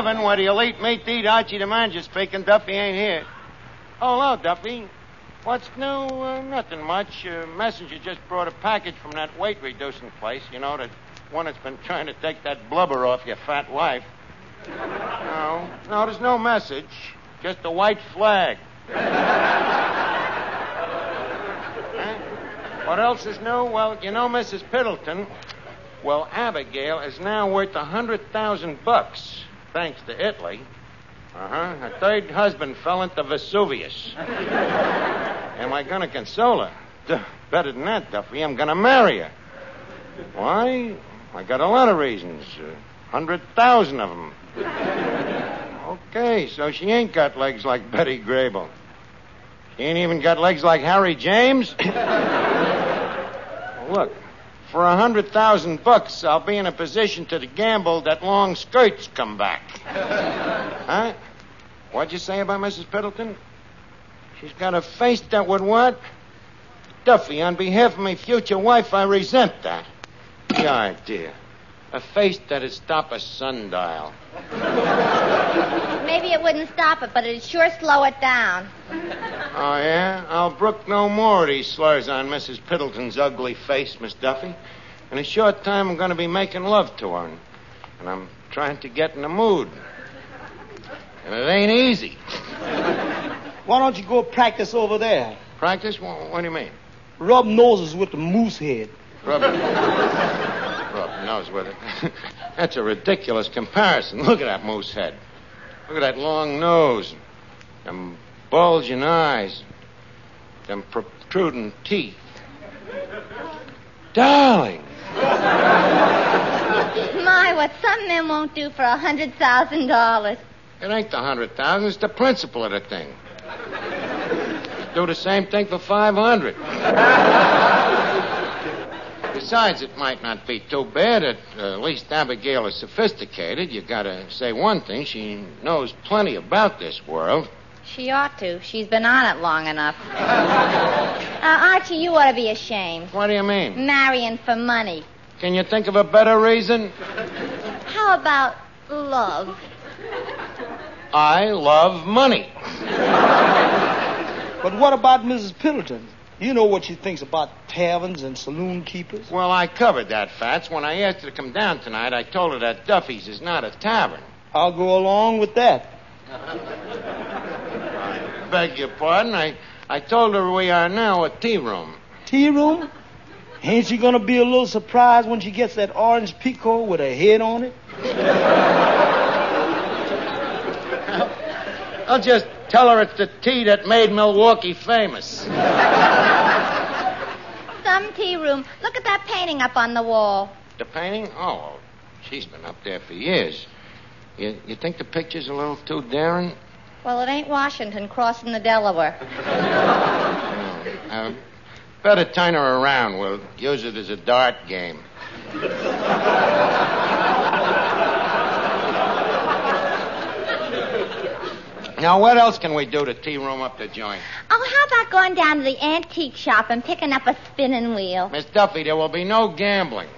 Tavern, where the elite meat eat. Archie the manager speaking. Duffy ain't here. Oh, hello, Duffy. What's new? Uh, nothing much. Uh, messenger just brought a package from that weight reducing place. You know, that one that's been trying to take that blubber off your fat wife. No, no, there's no message. Just a white flag. Huh? What else is new? Well, you know, Mrs. Piddleton. Well, Abigail is now worth a hundred thousand bucks, thanks to Italy. Uh huh. Her third husband fell into Vesuvius. Am I going to console her? Duh, better than that, Duffy. I'm going to marry her. Why? I got a lot of reasons. A hundred thousand of them. Okay, so she ain't got legs like Betty Grable. She ain't even got legs like Harry James. Look, for a hundred thousand bucks, I'll be in a position to gamble that long skirts come back. huh? What'd you say about Mrs. Piddleton? She's got a face that would what? Duffy, on behalf of my future wife, I resent that. The idea. A face that'd stop a sundial. Maybe it wouldn't stop it, but it'd sure slow it down. Oh, yeah? I'll brook no more of these slurs on Mrs. Piddleton's ugly face, Miss Duffy. In a short time, I'm going to be making love to her. And I'm trying to get in the mood. And it ain't easy. Why don't you go practice over there? Practice? What, what do you mean? Rub noses with the moose head. Rub, rub nose with it. That's a ridiculous comparison. Look at that moose head. Look at that long nose. Them bulging eyes. Them protruding teeth. Darling. My, what some men won't do for a hundred thousand dollars. It ain't the hundred thousand, it's the principle of the thing. Do the same thing for five hundred. Besides, it might not be too bad. At, uh, at least Abigail is sophisticated. You gotta say one thing. She knows plenty about this world. She ought to. She's been on it long enough. Uh, Archie, you ought to be ashamed. What do you mean? Marrying for money. Can you think of a better reason? How about love? I love money. But what about Mrs. Piddleton? You know what she thinks about taverns and saloon keepers. Well, I covered that, Fats. When I asked her to come down tonight, I told her that Duffy's is not a tavern. I'll go along with that. I beg your pardon. I, I told her we are now a tea room. Tea room? Ain't she gonna be a little surprised when she gets that orange pekoe with a head on it? I'll just tell her it's the tea that made Milwaukee famous. Some tea room. Look at that painting up on the wall. The painting? Oh, she's been up there for years. You, you think the picture's a little too daring? Well, it ain't Washington crossing the Delaware. Uh, better turn her around. We'll use it as a dart game. Now, what else can we do to tea room up the joint? Oh, how about going down to the antique shop and picking up a spinning wheel? Miss Duffy, there will be no gambling.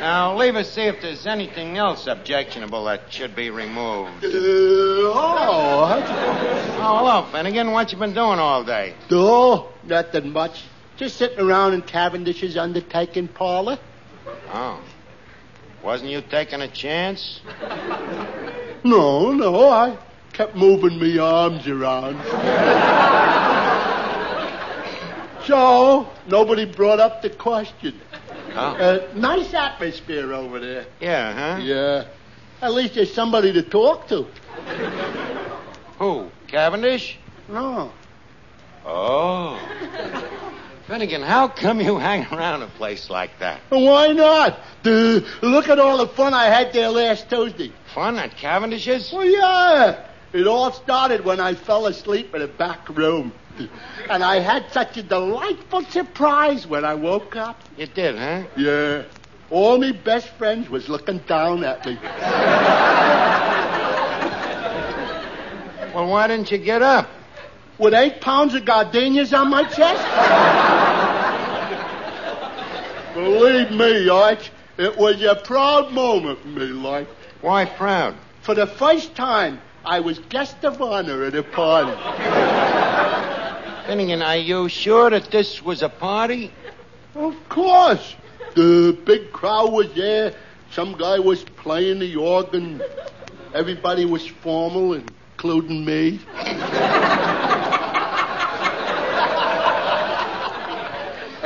now, leave us see if there's anything else objectionable that should be removed. Uh, oh, Oh, hello, Finnegan. What you been doing all day? oh, nothing much. Just sitting around in Cavendish's undertaking parlor. Oh. Wasn't you taking a chance? No, no, I kept moving me arms around. so, nobody brought up the question. Oh. Uh, nice atmosphere over there. Yeah, huh? Yeah. At least there's somebody to talk to. Who? Cavendish? No. Oh. Finnegan, how come you hang around a place like that? Why not? Duh, look at all the fun I had there last Tuesday. Fun at Cavendish's? Well, yeah. It all started when I fell asleep in a back room. And I had such a delightful surprise when I woke up. You did, huh? Yeah. All me best friends was looking down at me. Well, why didn't you get up? With eight pounds of gardenias on my chest? Believe me, Arch, It was a proud moment in my life. Why proud? For the first time, I was guest of honor at a party. Finnegan, are you sure that this was a party? Of course. The big crowd was there. Some guy was playing the organ. Everybody was formal, including me.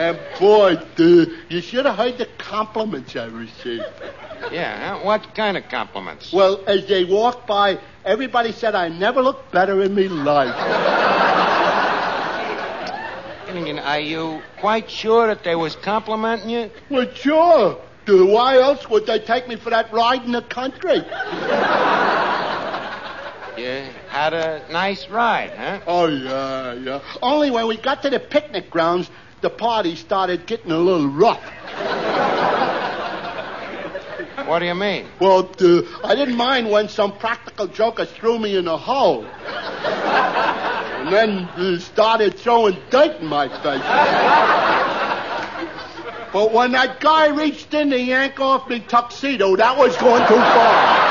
And boy, the, you should have heard the compliments I received. Yeah, huh? what kind of compliments? Well, as they walked by, everybody said I never looked better in my life. Finnegan, are you quite sure that they was complimenting you? Well, sure. Uh, Why else would they take me for that ride in the country? You had a nice ride, huh? Oh, yeah, yeah. Only when we got to the picnic grounds, the party started getting a little rough. What do you mean? Well, uh, I didn't mind when some practical joker threw me in a hole. and then uh, started throwing dirt in my face. but when that guy reached in to yank off me tuxedo, that was going too far.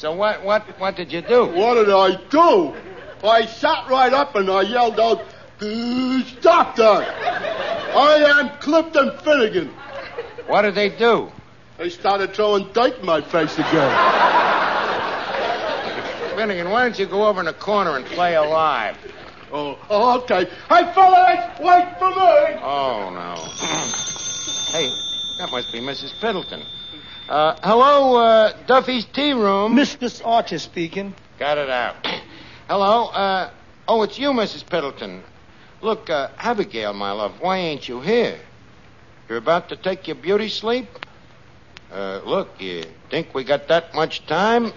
So what, what, what did you do? What did I do? I sat right up and I yelled out, "Uh, Stop that! I am Clifton Finnegan. What did they do? They started throwing dirt in my face again. Finnegan, why don't you go over in the corner and play alive? Oh, oh, okay. Hey, fellas, wait for me. Oh, no. hey, that must be Mrs. Piddleton. Uh, hello, uh, Duffy's Tea Room. Mistress Archer speaking. Got it out. Hello, uh, oh, it's you, Mrs. Piddleton. Look, uh, Abigail, my love, why ain't you here? You're about to take your beauty sleep? Uh, look, you think we got that much time?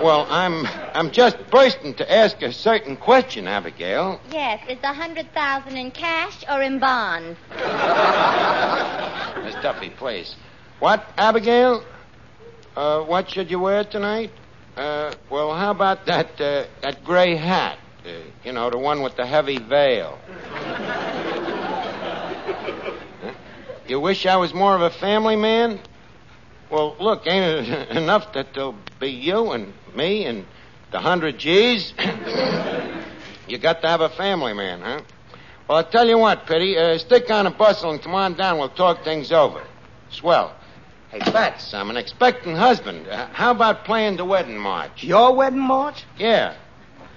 well, I'm, I'm just bursting to ask a certain question, Abigail. Yes, is a hundred thousand in cash or in bonds. Miss Duffy, please. What, Abigail? Uh, what should you wear tonight? Uh, well, how about that, uh, that gray hat? Uh, you know, the one with the heavy veil. Huh? You wish I was more of a family man? Well, look, ain't it enough that there'll be you and me and the hundred G's? you got to have a family man, huh? Well, I'll tell you what, Pitty. Uh, stick on a bustle and come on down. We'll talk things over. Swell. Hey, Bats, I'm an expectant husband. Uh, how about playing the wedding march? Your wedding march? Yeah.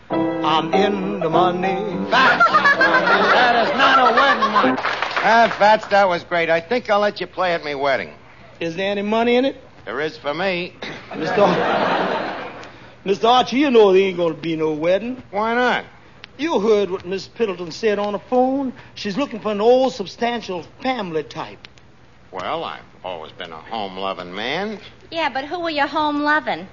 I'm in the money. Fats! that is not a wedding march. Ah, Bats, that was great. I think I'll let you play at my wedding. Is there any money in it? There is for me. Mr. Ar- Mr. Archer, you know there ain't gonna be no wedding. Why not? You heard what Miss Piddleton said on the phone. She's looking for an old, substantial family type. Well, I've always been a home loving man. Yeah, but who are you home loving?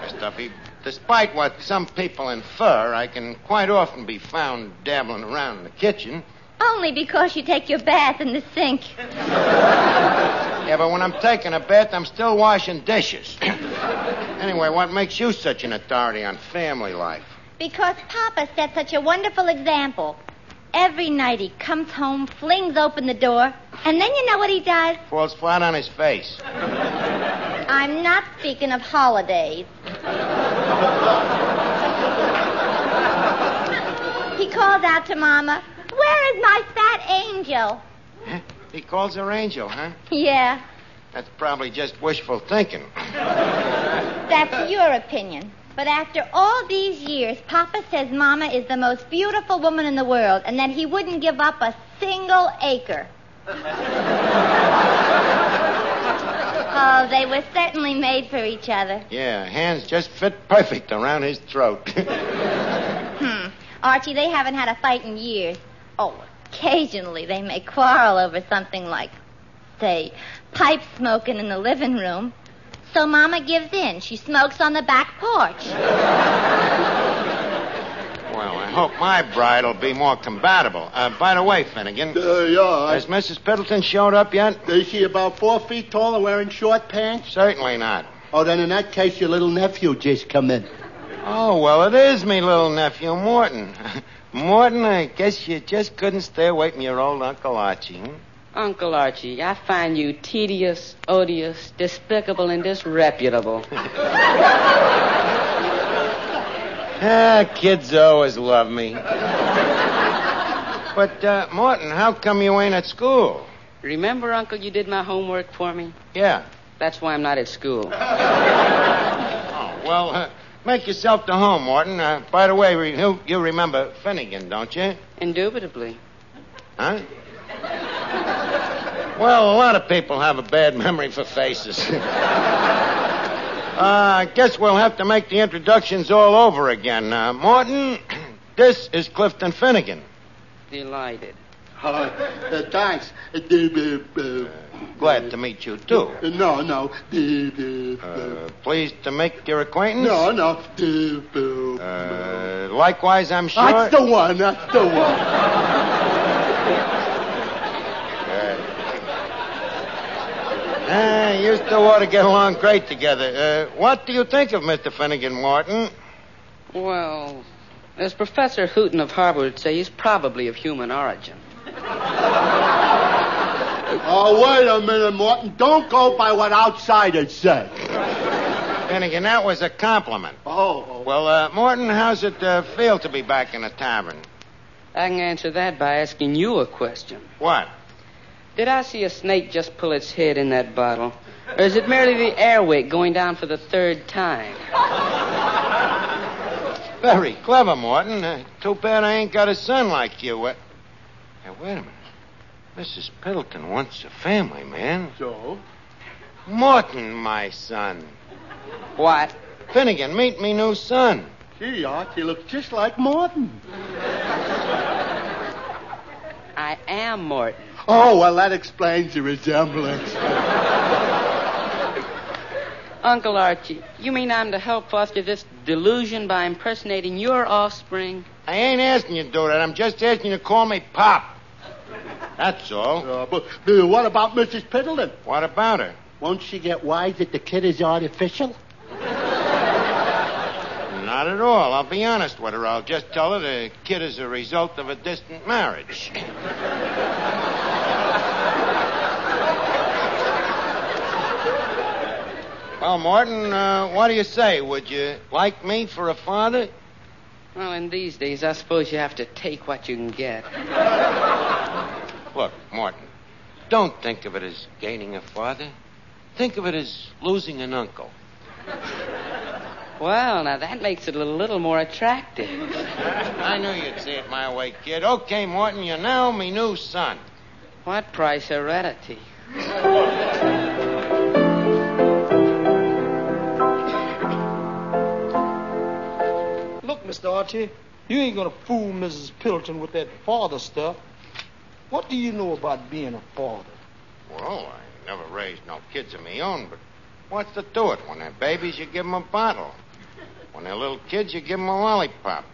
Miss Duffy, despite what some people infer, I can quite often be found dabbling around in the kitchen. Only because you take your bath in the sink. Yeah, but when I'm taking a bath, I'm still washing dishes. anyway, what makes you such an authority on family life? Because Papa set such a wonderful example. Every night he comes home, flings open the door, and then you know what he does? Falls flat on his face. I'm not speaking of holidays. he calls out to Mama, Where is my fat angel? He calls her Angel, huh? Yeah, That's probably just wishful thinking. that's your opinion. But after all these years, Papa says Mama is the most beautiful woman in the world and that he wouldn't give up a single acre. oh, they were certainly made for each other. Yeah, hands just fit perfect around his throat. Hmm. Archie, they haven't had a fight in years. Oh, occasionally they may quarrel over something like, say, pipe smoking in the living room. So Mama gives in. She smokes on the back porch. well, I hope my bride will be more compatible. Uh, by the way, Finnegan, Uh, yeah. has Mrs. Piddleton showed up yet? Is she about four feet tall and wearing short pants? Certainly not. Oh, then in that case, your little nephew just come in. Oh, well, it is me little nephew, Morton. Morton, I guess you just couldn't stay away from your old Uncle Archie. Hmm? Uncle Archie, I find you tedious, odious, despicable, and disreputable. Ah, kids always love me. But, uh, Morton, how come you ain't at school? Remember, Uncle, you did my homework for me? Yeah. That's why I'm not at school. Oh, well, uh, make yourself to home, Morton. Uh, by the way, you, you remember Finnegan, don't you? Indubitably. Huh? Well, a lot of people have a bad memory for faces. uh, I guess we'll have to make the introductions all over again. Uh, Morton, this is Clifton Finnegan. Delighted. Uh, uh, thanks. Uh, Glad to meet you, too. uh, no, no. Uh, pleased to make your acquaintance. no, no. Uh, likewise, I'm sure. That's the one. That's the one. Ah, you two ought to get along great together. Uh, what do you think of Mr. Finnegan, Morton? Well, as Professor Hooton of Harvard would say, he's probably of human origin. Oh, wait a minute, Morton. Don't go by what outsiders say. Finnegan, that was a compliment. Oh, oh. Well, uh, Morton, how's it uh, feel to be back in the tavern? I can answer that by asking you a question. What? Did I see a snake just pull its head in that bottle? Or is it merely the airwick going down for the third time? Very clever, Morton. Uh, too bad I ain't got a son like you. Uh, hey, wait a minute. Mrs. Pendleton wants a family, man. So? Morton, my son. What? Finnegan, meet me new son. Gee, Archie looks just like Morton. I am Morton. Oh, well, that explains the resemblance. Uncle Archie, you mean I'm to help foster this delusion by impersonating your offspring? I ain't asking you to do that. I'm just asking you to call me Pop. That's all. Uh, but uh, what about Mrs. Piddleton? What about her? Won't she get wise that the kid is artificial? Not at all. I'll be honest with her. I'll just tell her the kid is a result of a distant marriage. Well, Morton, uh, what do you say? Would you like me for a father? Well, in these days, I suppose you have to take what you can get. Look, Morton, don't think of it as gaining a father. Think of it as losing an uncle. Well, now that makes it a little more attractive. I knew you'd see it my way, kid. Okay, Morton, you're now me new son. What price heredity? Mr. Archie, you ain't gonna fool Mrs. Pilton with that father stuff. What do you know about being a father? Well, I never raised no kids of my own, but what's to do it? When they're babies, you give 'em a bottle. When they're little kids, you give 'em a lollipop.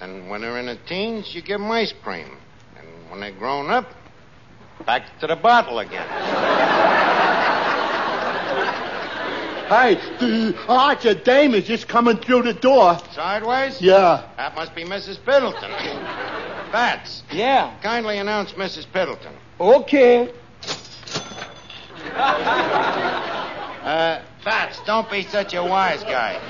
And when they're in the teens, you give 'em ice cream. And when they're grown up, back to the bottle again. Hey, the Archer dame is just coming through the door. Sideways? Yeah. That must be Mrs. Piddleton. Bats, Yeah. kindly announce Mrs. Piddleton. Okay. Uh, Fats, don't be such a wise guy.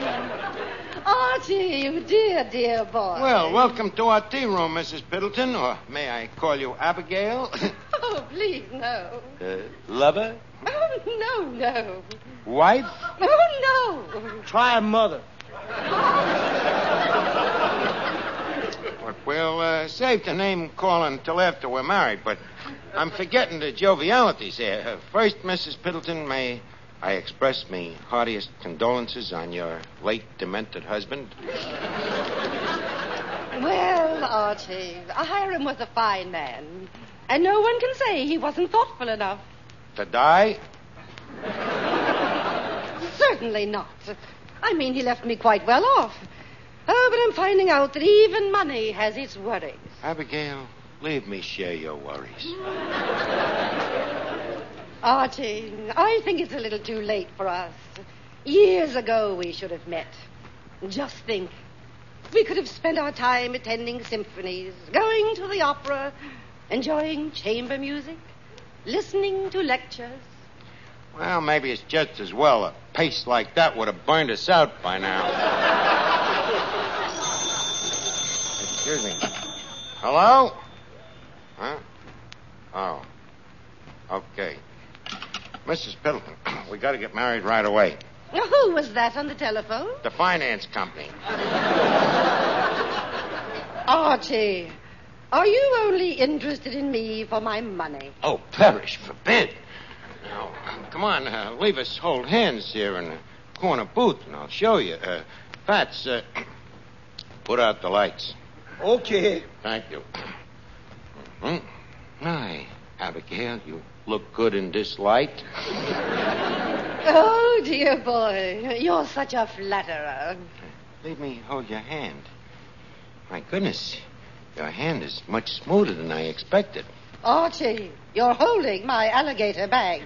Archie, you dear, dear boy. Well, welcome to our tea room, Mrs. Piddleton, or may I call you Abigail? Oh, please, no. uh, lover? Oh, no, no. Wife? Oh, no. Try mother. But we'll uh, save the name calling until after we're married, but I'm forgetting the jovialities here. Uh, first, Mrs. Piddleton, may I express me heartiest condolences on your late demented husband. Well, Archie, Hiram was a fine man. And no one can say he wasn't thoughtful enough. To die? Certainly not. I mean, he left me quite well off. Oh, but I'm finding out that even money has its worries. Abigail, leave me share your worries. Archie, I think it's a little too late for us. Years ago we should have met. Just think. We could have spent our time attending symphonies, going to the opera, enjoying chamber music, listening to lectures. Well, maybe it's just as well. A pace like that would have burned us out by now. Excuse me. Hello? Huh? Oh. Okay. Mrs. Piddleton, we got to get married right away. Who was that on the telephone? The finance company. Archie, are you only interested in me for my money? Oh, perish forbid. Now, come on, uh, leave us hold hands here in the corner booth, and I'll show you. Uh, Fats, uh, put out the lights. Okay. Thank you. Hmm? My, Abigail, you look good in this light. Oh, dear boy, you're such a flatterer. Leave me hold your hand. My goodness, your hand is much smoother than I expected. Archie, you're holding my alligator bag.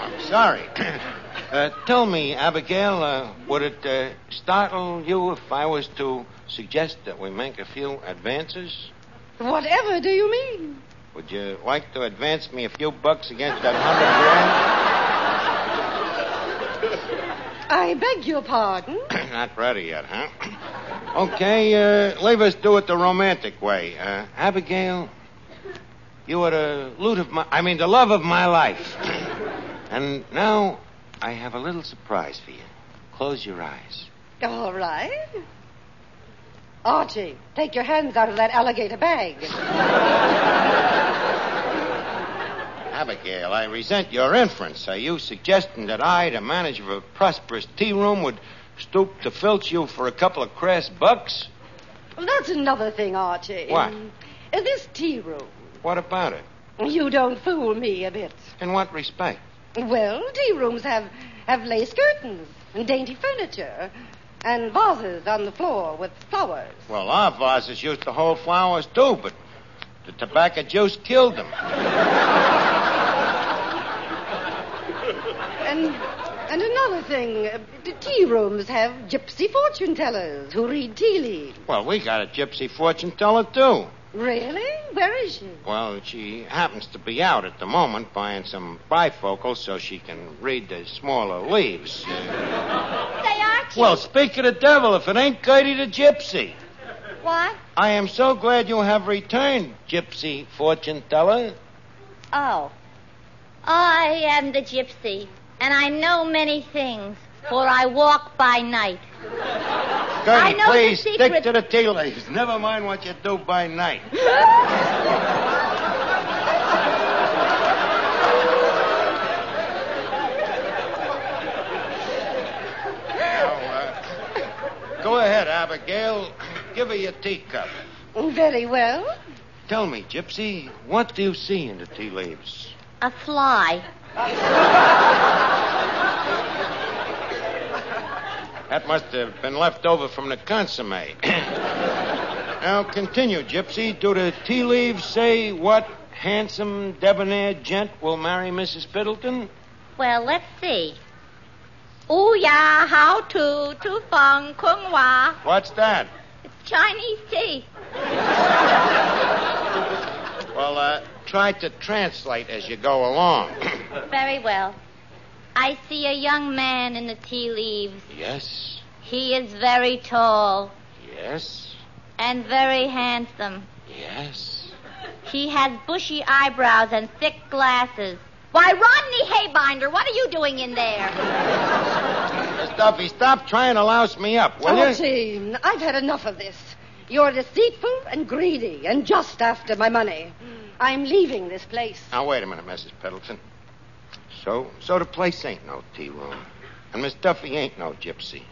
I'm sorry. uh, tell me, Abigail, uh, would it uh, startle you if I was to suggest that we make a few advances? Whatever do you mean? Would you like to advance me a few bucks against that hundred I beg your pardon. Not ready yet, huh? Okay, uh, leave us do it the romantic way. Uh, Abigail, you are the loot of my, I mean, the love of my life. and now I have a little surprise for you. Close your eyes. All right. Archie, take your hands out of that alligator bag. Abigail, I resent your inference. Are you suggesting that I, the manager of a prosperous tea room, would stoop to filch you for a couple of crass bucks? Well, that's another thing, Archie. What? Uh, This tea room. What about it? You don't fool me a bit. In what respect? Well, tea rooms have, have lace curtains and dainty furniture and vases on the floor with flowers. Well, our vases used to hold flowers too, but the tobacco juice killed them. And and another thing, uh, the tea rooms have gypsy fortune tellers who read tea leaves. Well, we got a gypsy fortune teller too. Really? Where is she? Well, she happens to be out at the moment buying some bifocals so she can read the smaller leaves. Say, Archie. well, speak of the devil, if it ain't Gertie the gypsy. What? I am so glad you have returned, gypsy fortune teller. Oh. I am the gypsy, and I know many things, for I walk by night. I Gertie, know the please secret- stick to the tea leaves. Never mind what you do by night. Now, uh, go ahead, Abigail. Give her your teacup. Very well. Tell me, Gypsy, what do you see in the tea leaves? A fly. That must have been left over from the consomme. now, continue, Gypsy. Do the tea leaves say what handsome, debonair gent will marry Mrs. Piddleton? Well, let's see. Ooh ya, how to, to feng kung wa. What's that? Chinese tea. Well, uh, try to translate as you go along. Very well. I see a young man in the tea leaves. yes, He is very tall yes, and very handsome. yes. He has bushy eyebrows and thick glasses. Why, Rodney Haybinder, what are you doing in there? Miss Duffy, stop trying to louse me up, will oh, you? Archie, I've had enough of this. You're deceitful and greedy and just after my money. I'm leaving this place. Now, wait a minute, Mrs. Piddleton. So, so the place ain't no tea room. And Miss Duffy ain't no gypsy.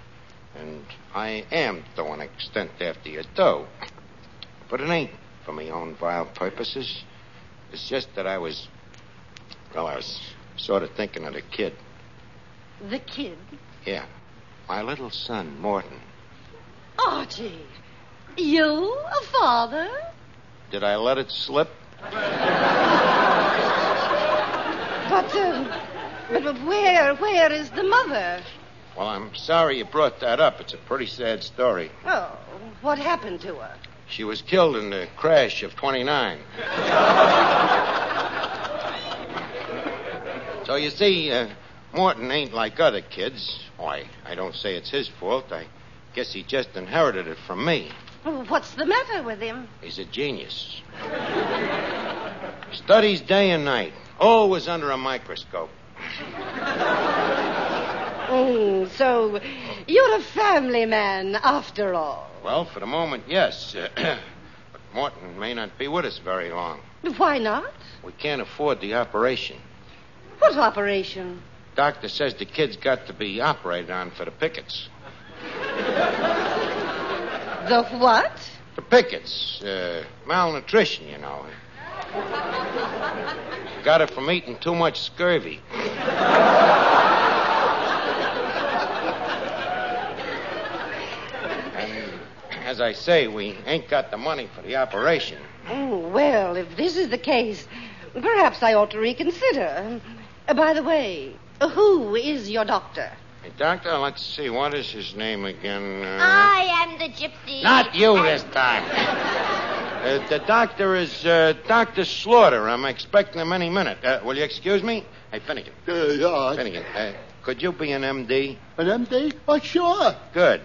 And I am throwing an extent after your dough. But it ain't for my own vile purposes. It's just that I was, well, I was Sort of thinking of the kid. The kid? Yeah. My little son, Morton. Archie, you a father? Did I let it slip? But, uh, but, but where, where is the mother? Well, I'm sorry you brought that up. It's a pretty sad story. Oh, what happened to her? She was killed in the crash of 29. so you see, uh, Morton ain't like other kids. Why, I don't say it's his fault. I guess he just inherited it from me. What's the matter with him? He's a genius. Studies day and night, always under a microscope. Mm, so you're a family man after all. Well, for the moment, yes. but Morton may not be with us very long. Why not? We can't afford the operation. What operation? Doctor says the kid's got to be operated on for the pickets. The what? The pickets, uh, malnutrition, you know. Got it from eating too much scurvy. and as I say, we ain't got the money for the operation. Oh, well, if this is the case, perhaps I ought to reconsider. Uh, by the way, who is your doctor? Hey, doctor, let's see, what is his name again? Uh, I am the gypsy. Not you this time. Uh, the doctor is uh, Dr. Slaughter. I'm expecting him any minute. Uh, will you excuse me? Hey, Finnegan. Uh, yeah. Finnegan, uh, could you be an MD? An MD? Oh, sure. Good.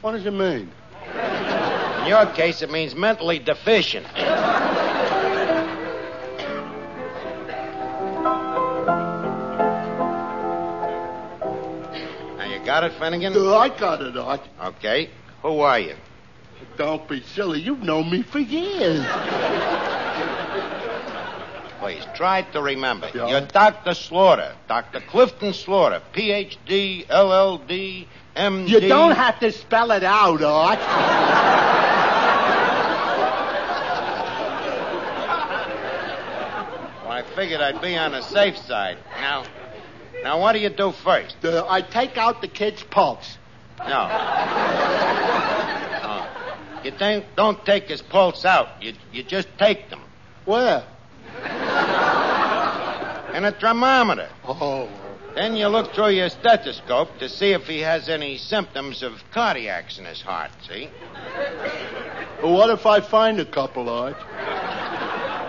What does it mean? In your case, it means mentally deficient. Got it, Finnegan? Uh, I got it, Art. Okay. Who are you? Don't be silly. You've known me for years. Please, try to remember. Yeah. You're Dr. Slaughter. Dr. Clifton Slaughter. Ph.D., LL.D., M.D. You don't have to spell it out, Art. Well, I figured I'd be on the safe side. Now, now, what do you do first? Uh, I take out the kid's pulse. No. No. You think, don't take his pulse out. You, you just take them. Where? In a thermometer. Oh. Then you look through your stethoscope to see if he has any symptoms of cardiacs in his heart, see? Well, what if I find a couple, Art?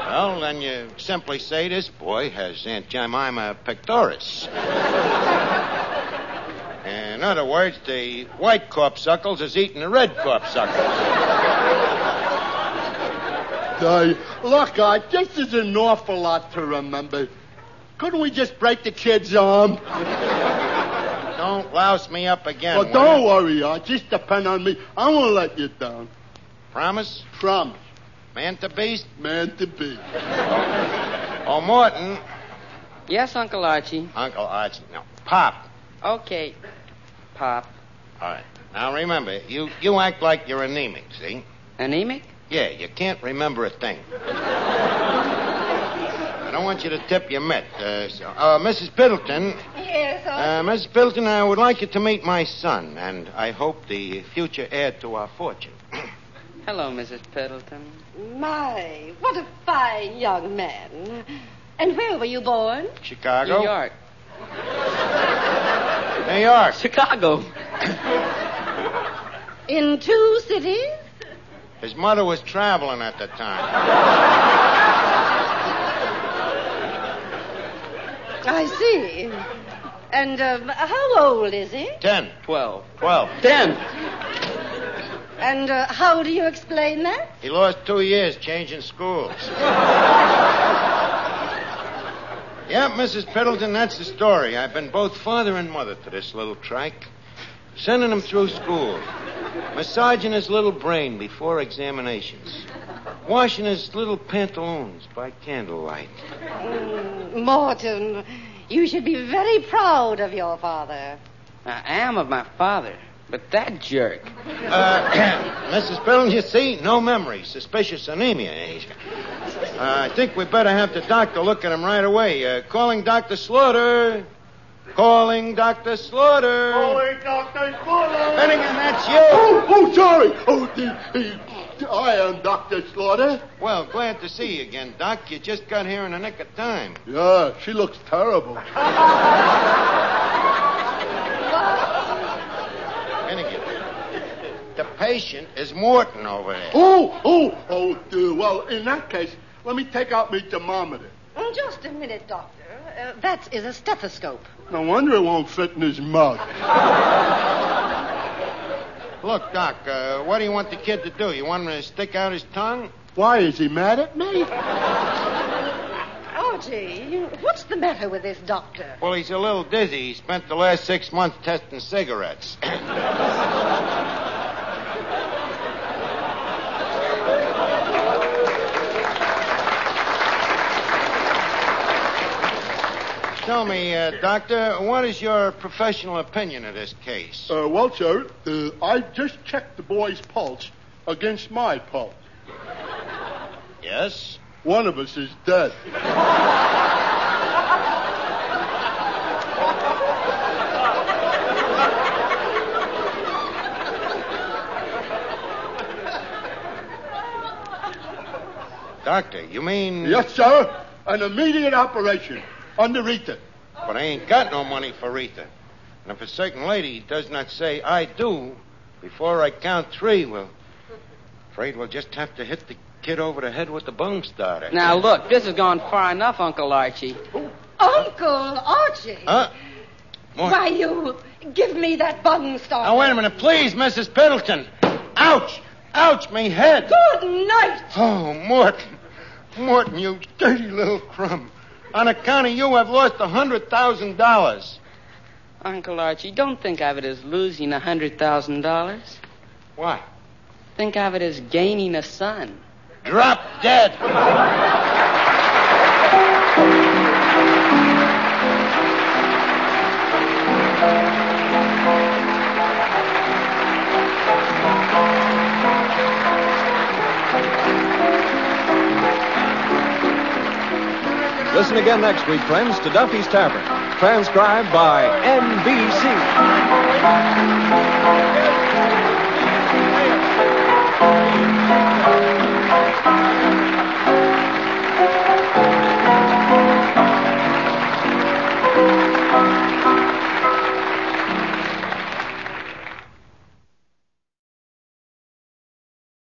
Well, then you simply say this boy has angina pectoris. In other words, the white corpuscles is eating the red corpuscles. Uh, look, Art, this is an awful lot to remember. Couldn't we just break the kid's arm? Don't louse me up again. Well, don't you? worry, Art. Just depend on me. I won't let you down. Promise? Promise. Man to beast? Man to be. Oh, Morton. Yes, Uncle Archie. Uncle Archie. No, Pop. Okay, Pop. All right. Now remember, you, you act like you're anemic, see? Anemic? Yeah, you can't remember a thing. I don't want you to tip your mitt. Uh, so, uh, Mrs. Piddleton. Yes, Uh, Mrs. Piddleton, I would like you to meet my son, and I hope the future heir to our fortune. Hello, Mrs. Piddleton. My, what a fine young man. And where were you born? Chicago? New York. New York. Chicago. In two cities? His mother was traveling at the time. I see. And um, how old is he? Ten. Twelve. Twelve. Ten. And uh, how do you explain that? He lost two years changing schools. yeah, Mrs. Piddleton, that's the story. I've been both father and mother to this little trike. Sending him through school. Massaging his little brain before examinations. Washing his little pantaloons by candlelight. Mm, Morton, you should be very proud of your father. I am of my father, but that jerk. Uh, Mrs. Piddleton, you see, no memory. Suspicious anemia. He's- Uh, I think we better have the doctor look at him right away. Uh, calling Dr. Slaughter. Calling Dr. Slaughter. Calling Dr. Slaughter. Finnegan, that's you. Oh, oh, sorry. Oh, the, the, I am Dr. Slaughter. Well, glad to see you again, Doc. You just got here in the nick of time. Yeah, she looks terrible. Finnegan, the patient is Morton over there. Oh, oh, oh, dear. well, in that case, let me take out my thermometer. Oh, Just a minute, Doctor. Uh, that is a stethoscope. No wonder it won't fit in his mouth. Look, Doc, uh, what do you want the kid to do? You want him to stick out his tongue? Why, is he mad at me? Archie, what's the matter with this doctor? Well, he's a little dizzy. He spent the last six months testing cigarettes. Tell me, uh, Doctor, what is your professional opinion of this case? Uh, well, sir, uh, I just checked the boy's pulse against my pulse. Yes? One of us is dead. Doctor, you mean. Yes, sir. An immediate operation under Rita. But I ain't got no money for Rita. And if a certain lady does not say, I do, before I count three, well, afraid we'll just have to hit the kid over the head with the bung starter. Now, look, this has gone far enough, Uncle Archie. Uncle Archie! Huh? What? Why, you give me that bung starter. Now, wait a minute, please, Mrs. Pendleton. Ouch! Ouch, me head! Good night. Oh, Morton. Morton, you dirty little crumb. On account of you, I've lost a hundred thousand dollars. Uncle Archie, don't think of it as losing a hundred thousand dollars. What? Think of it as gaining a son. Drop dead. Listen again next week, friends, to Duffy's Tavern, transcribed by NBC.